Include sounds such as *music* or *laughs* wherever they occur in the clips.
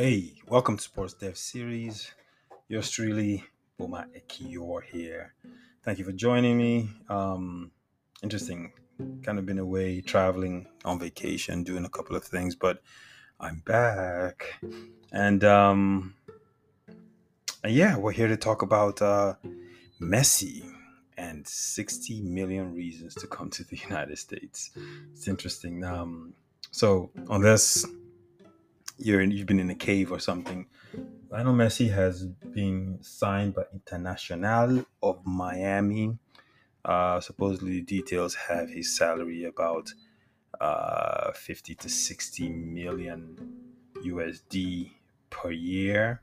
Hey, welcome to Sports Dev Series. Yours truly, Boma Ekiyor here. Thank you for joining me. Um, interesting. Kind of been away, traveling on vacation, doing a couple of things, but I'm back. And um, yeah, we're here to talk about uh, Messi and 60 million reasons to come to the *laughs* United States. It's interesting. Um, so on this you're you've been in a cave or something. Lionel Messi has been signed by Internacional of Miami. Uh, supposedly, details have his salary about uh, 50 to 60 million USD per year.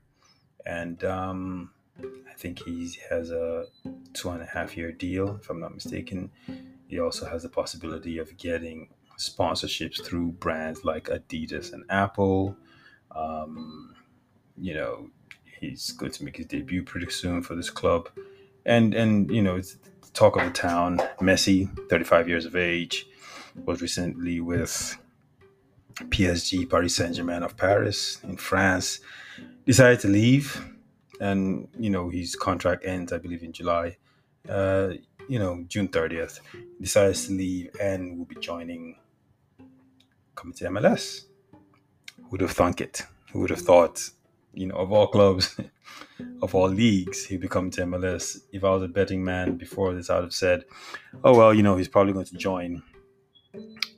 And um, I think he has a two and a half year deal, if I'm not mistaken. He also has the possibility of getting sponsorships through brands like Adidas and Apple. Um, you know, he's going to make his debut pretty soon for this club. And, and you know, it's talk of the town. Messi, 35 years of age, was recently with PSG, Paris Saint Germain of Paris in France. Decided to leave, and you know his contract ends, I believe, in July. Uh, you know, June 30th. Decides to leave and will be joining coming to MLS Who would have thunk it? Who would have thought, you know, of all clubs, *laughs* of all leagues, he'd become to MLS? If I was a betting man before this, I would have said, oh, well, you know, he's probably going to join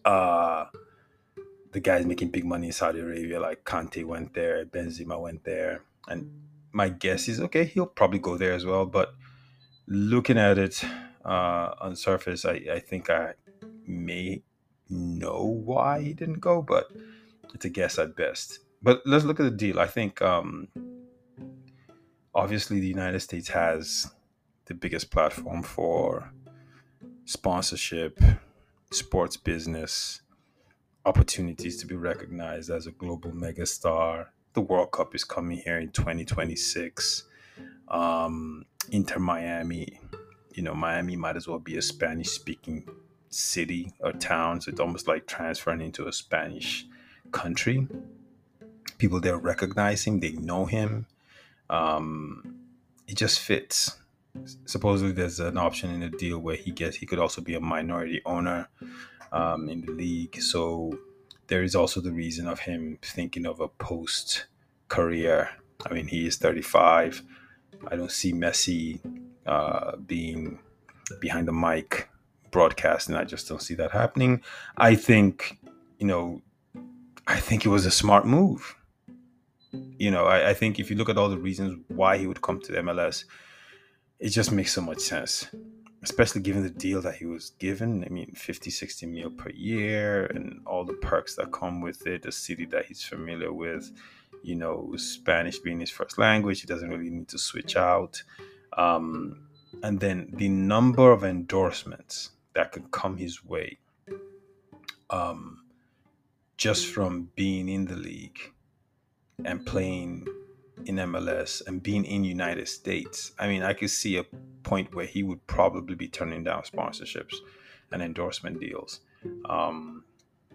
uh, the guys making big money in Saudi Arabia, like Kante went there, Benzema went there. And my guess is, okay, he'll probably go there as well. But looking at it uh, on surface, I, I think I may know why he didn't go, but it's a guess at best. But let's look at the deal. I think um, obviously the United States has the biggest platform for sponsorship, sports business, opportunities to be recognized as a global megastar. The World Cup is coming here in 2026. Um, Inter Miami, you know, Miami might as well be a Spanish speaking city or town. So it's almost like transferring into a Spanish country. People there recognize him, they know him. Um, it just fits. Supposedly, there's an option in the deal where he gets he could also be a minority owner um, in the league. So there is also the reason of him thinking of a post career. I mean, he is 35. I don't see Messi uh, being behind the mic broadcasting. I just don't see that happening. I think, you know, I think it was a smart move. You know, I, I, think if you look at all the reasons why he would come to MLS, it just makes so much sense, especially given the deal that he was given. I mean, 50, 60 mil per year and all the perks that come with it, the city that he's familiar with, you know, Spanish being his first language, he doesn't really need to switch out. Um, and then the number of endorsements that could come his way. Um, just from being in the league and playing in MLS and being in United States, I mean, I could see a point where he would probably be turning down sponsorships and endorsement deals. Um,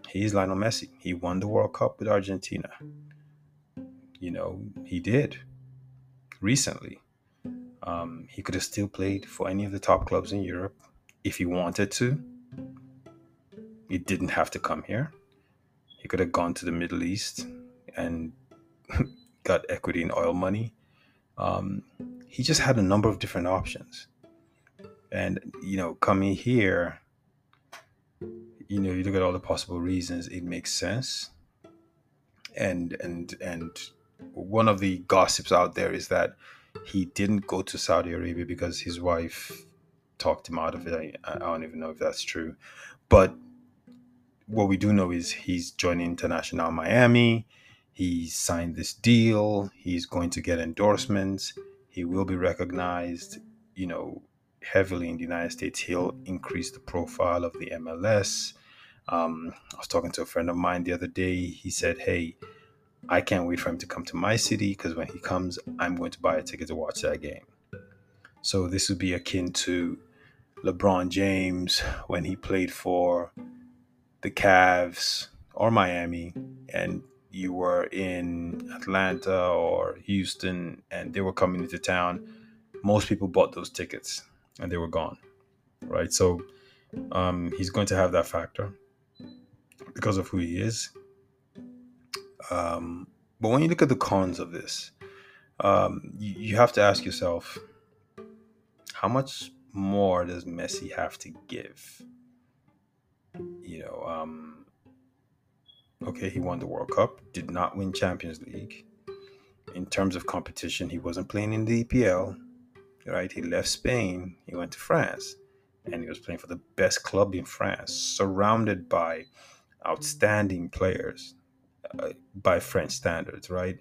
he's Lionel Messi. He won the World Cup with Argentina. You know, he did recently. Um, he could have still played for any of the top clubs in Europe if he wanted to. He didn't have to come here. He could have gone to the Middle East and *laughs* got equity in oil money. Um, he just had a number of different options. And, you know, coming here, you know, you look at all the possible reasons, it makes sense. And, and, and one of the gossips out there is that he didn't go to Saudi Arabia because his wife talked him out of it. I, I don't even know if that's true. But what we do know is he's joining International Miami. He signed this deal. He's going to get endorsements. He will be recognized, you know, heavily in the United States. He'll increase the profile of the MLS. Um, I was talking to a friend of mine the other day. He said, Hey, I can't wait for him to come to my city because when he comes, I'm going to buy a ticket to watch that game. So this would be akin to LeBron James when he played for the Cavs or Miami, and you were in Atlanta or Houston and they were coming into town, most people bought those tickets and they were gone, right? So um, he's going to have that factor because of who he is. Um, but when you look at the cons of this, um, you, you have to ask yourself, how much more does Messi have to give? You know, um, okay, he won the World Cup, did not win Champions League. In terms of competition, he wasn't playing in the EPL, right? He left Spain, he went to France, and he was playing for the best club in France, surrounded by outstanding players uh, by French standards, right?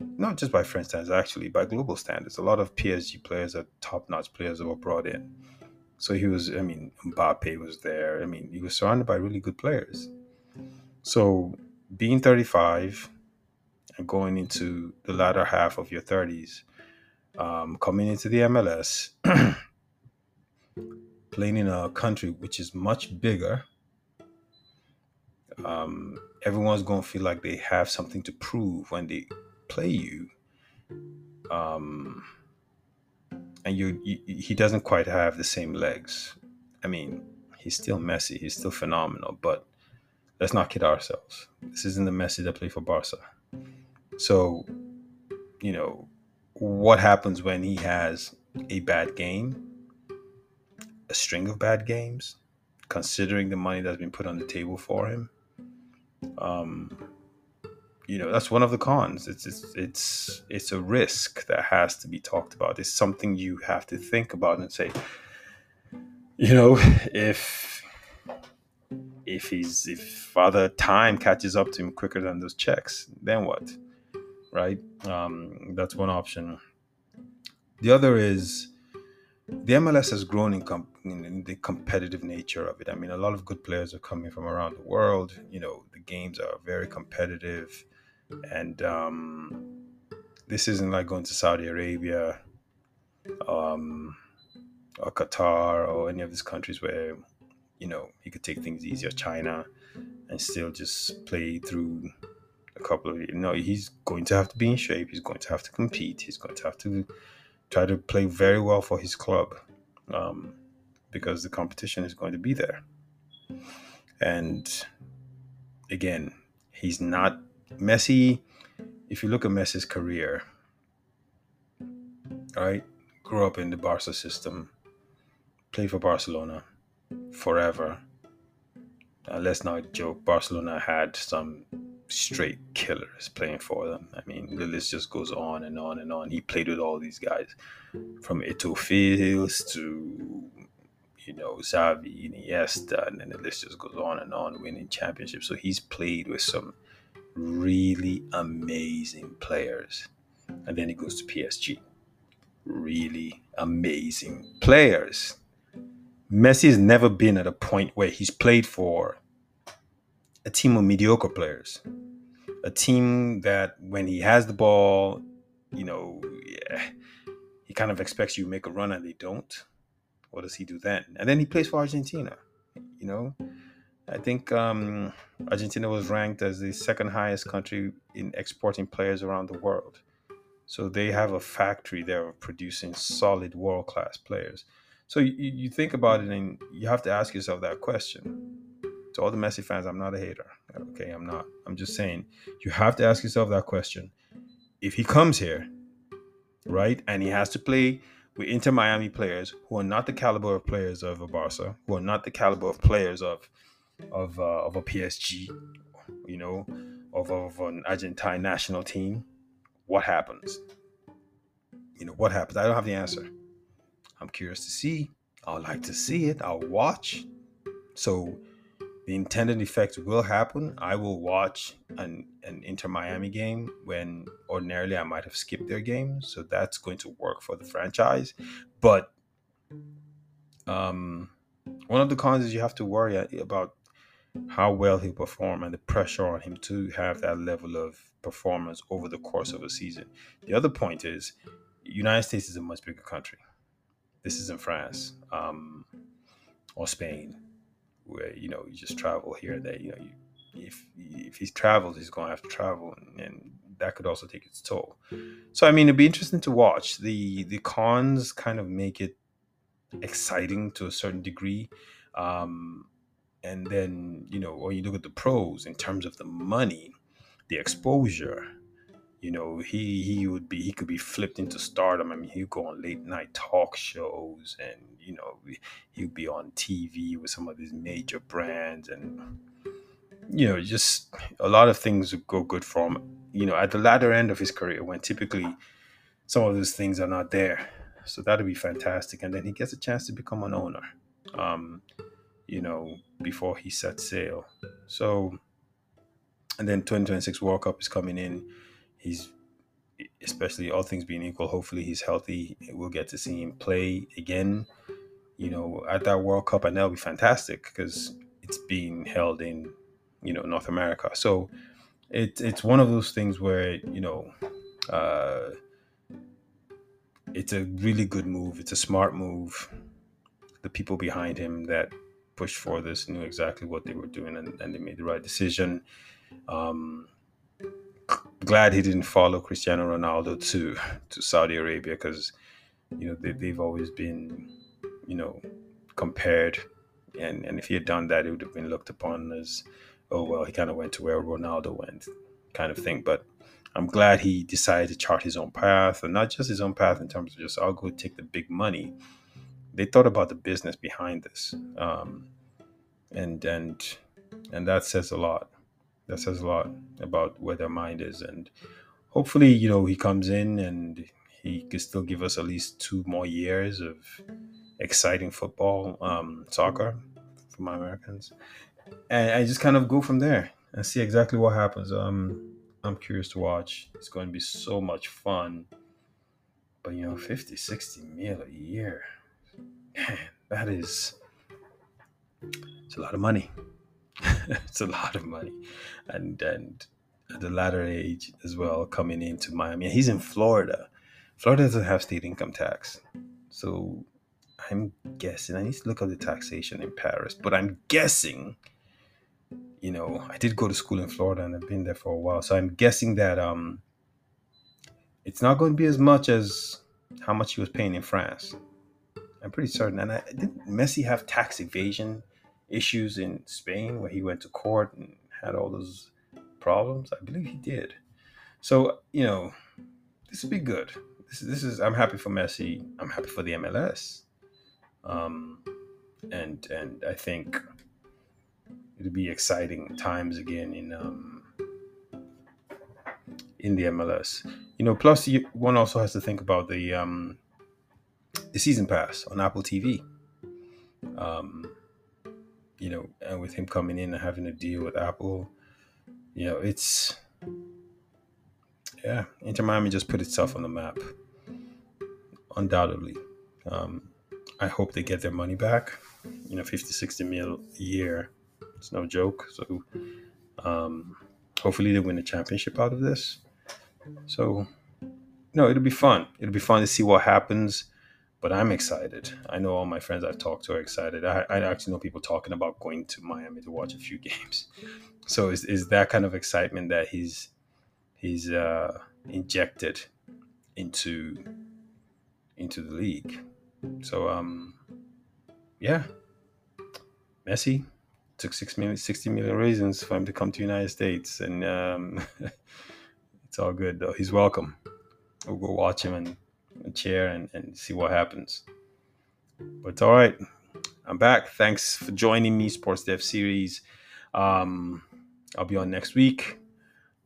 Not just by French standards, actually, by global standards. A lot of PSG players are top notch players that were brought in. So he was, I mean, Mbappe was there. I mean, he was surrounded by really good players. So being 35 and going into the latter half of your 30s, um, coming into the MLS, *clears throat* playing in a country which is much bigger, um, everyone's going to feel like they have something to prove when they play you. Um, and you, you, he doesn't quite have the same legs. I mean, he's still Messi. he's still phenomenal, but let's not kid ourselves. This isn't the Messi that played for Barca. So, you know, what happens when he has a bad game, a string of bad games, considering the money that's been put on the table for him? Um, you know, that's one of the cons. It's it's it's it's a risk that has to be talked about. It's something you have to think about and say, you know, if if he's if father time catches up to him quicker than those checks, then what? Right? Um, that's one option. The other is the MLS has grown in, com- in, the competitive nature of it. I mean, a lot of good players are coming from around the world. You know, the games are very competitive, and um, this isn't like going to Saudi Arabia um, or Qatar or any of these countries where you know, he could take things easier, China, and still just play through a couple of, you know, he's going to have to be in shape. He's going to have to compete. He's going to have to try to play very well for his club um, because the competition is going to be there. And again, he's not Messi. If you look at Messi's career, right, grew up in the Barca system, played for Barcelona, forever. Uh, let's not joke. Barcelona had some straight killers playing for them. I mean, the list just goes on and on and on. He played with all these guys, from Eto'o Fields to you know Xavi, Iniesta, and then the list just goes on and on, winning championships. So he's played with some really amazing players, and then he goes to PSG. Really amazing players. Messi has never been at a point where he's played for a team of mediocre players, a team that when he has the ball, you know, yeah, he kind of expects you to make a run and they don't. What does he do then? And then he plays for Argentina. You know, I think um, Argentina was ranked as the second highest country in exporting players around the world. So they have a factory there of producing solid world class players. So you, you think about it and you have to ask yourself that question. To all the Messi fans, I'm not a hater. Okay, I'm not. I'm just saying you have to ask yourself that question. If he comes here, right, and he has to play with Inter Miami players who are not the caliber of players of a Barca, who are not the caliber of players of of uh, of a PSG, you know, of, of an Argentine national team, what happens? You know, what happens? I don't have the answer. I'm curious to see. I would like to see it. I'll watch. So the intended effect will happen. I will watch an, an Inter Miami game when ordinarily I might have skipped their game. So that's going to work for the franchise. But um, one of the cons is you have to worry about how well he'll perform and the pressure on him to have that level of performance over the course of a season. The other point is United States is a much bigger country this is in France um, or Spain, where you know you just travel here and there. You know, you if if he travels, he's going to have to travel, and, and that could also take its toll. So I mean, it'd be interesting to watch. the The cons kind of make it exciting to a certain degree. Um, and then, you know, when you look at the pros in terms of the money, the exposure, you know, he he would be he could be flipped into stardom. I mean, he'd go on late night talk shows, and you know, he'd be on TV with some of these major brands, and you know, just a lot of things would go good for him. You know, at the latter end of his career, when typically some of those things are not there, so that'd be fantastic. And then he gets a chance to become an owner. Um, you know, before he sets sail. So, and then 2026 World Cup is coming in. He's, especially all things being equal, hopefully he's healthy. We'll get to see him play again, you know, at that World Cup, and that'll be fantastic because it's being held in, you know, North America. So, it, it's one of those things where, you know, uh, it's a really good move. It's a smart move. The people behind him that pushed for this knew exactly what they were doing and, and they made the right decision. Um, glad he didn't follow Cristiano Ronaldo to to Saudi Arabia because you know they, they've always been you know compared. And and if he had done that it would have been looked upon as oh well he kind of went to where Ronaldo went kind of thing. But I'm glad he decided to chart his own path and not just his own path in terms of just I'll go take the big money they thought about the business behind this, um, and and and that says a lot. That says a lot about where their mind is, and hopefully, you know, he comes in and he can still give us at least two more years of exciting football, um, soccer for my Americans, and I just kind of go from there and see exactly what happens. Um, I'm curious to watch. It's going to be so much fun. But you know, 50, 60 mil a year man, that is it's a lot of money. *laughs* it's a lot of money, and and at the latter age as well, coming into Miami. He's in Florida. Florida doesn't have state income tax, so I'm guessing. I need to look up the taxation in Paris, but I'm guessing. You know, I did go to school in Florida and I've been there for a while, so I'm guessing that um, it's not going to be as much as how much he was paying in France. I'm pretty certain. And I, didn't Messi have tax evasion issues in Spain where he went to court and had all those problems? I believe he did. So you know, this would be good. This, this is. I'm happy for Messi. I'm happy for the MLS. Um, and and I think it'll be exciting times again in um, in the MLS. You know, plus you, one also has to think about the um, the season pass on Apple TV. Um, you know, and with him coming in and having a deal with Apple, you know, it's yeah, Inter Miami just put itself on the map, undoubtedly. Um, I hope they get their money back. You know, 50, 60 mil a year. It's no joke. So um, hopefully they win the championship out of this. So, no, it'll be fun. It'll be fun to see what happens but I'm excited. I know all my friends I've talked to are excited. I, I actually know people talking about going to Miami to watch a few *laughs* games. So is is that kind of excitement that he's he's uh, injected into into the league. So um yeah. Messi took six million, 60 million reasons for him to come to the United States and um, *laughs* it's all good though. He's welcome. We'll go watch him and chair and, and see what happens. But all right. I'm back. Thanks for joining me, Sports Dev Series. Um, I'll be on next week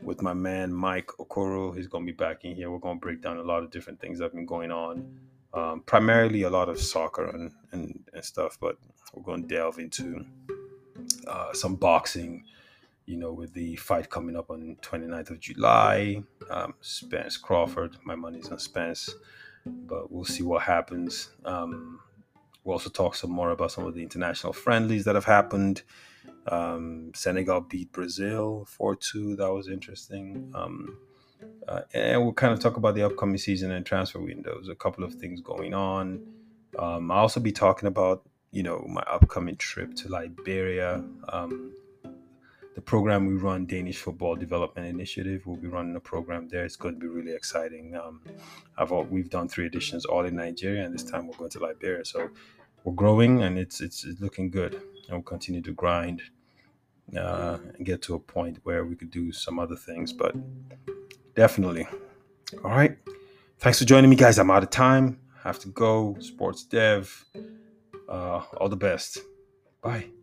with my man Mike Okoro. He's going to be back in here. We're going to break down a lot of different things that have been going on, um, primarily a lot of soccer and, and, and stuff, but we're going to delve into uh, some boxing, you know, with the fight coming up on 29th of July. Um, Spence Crawford. My money's on Spence but we'll see what happens. Um, we'll also talk some more about some of the international friendlies that have happened. Um, Senegal beat Brazil 4 2. That was interesting. Um, uh, and we'll kind of talk about the upcoming season and transfer windows, a couple of things going on. Um, I'll also be talking about, you know, my upcoming trip to Liberia. Um, the program we run, Danish Football Development Initiative, we'll be running a program there. It's going to be really exciting. Um, I've all, we've done three editions all in Nigeria, and this time we're going to Liberia. So we're growing, and it's it's, it's looking good. And we'll continue to grind uh, and get to a point where we could do some other things. But definitely, all right. Thanks for joining me, guys. I'm out of time. I have to go. Sports dev. Uh, all the best. Bye.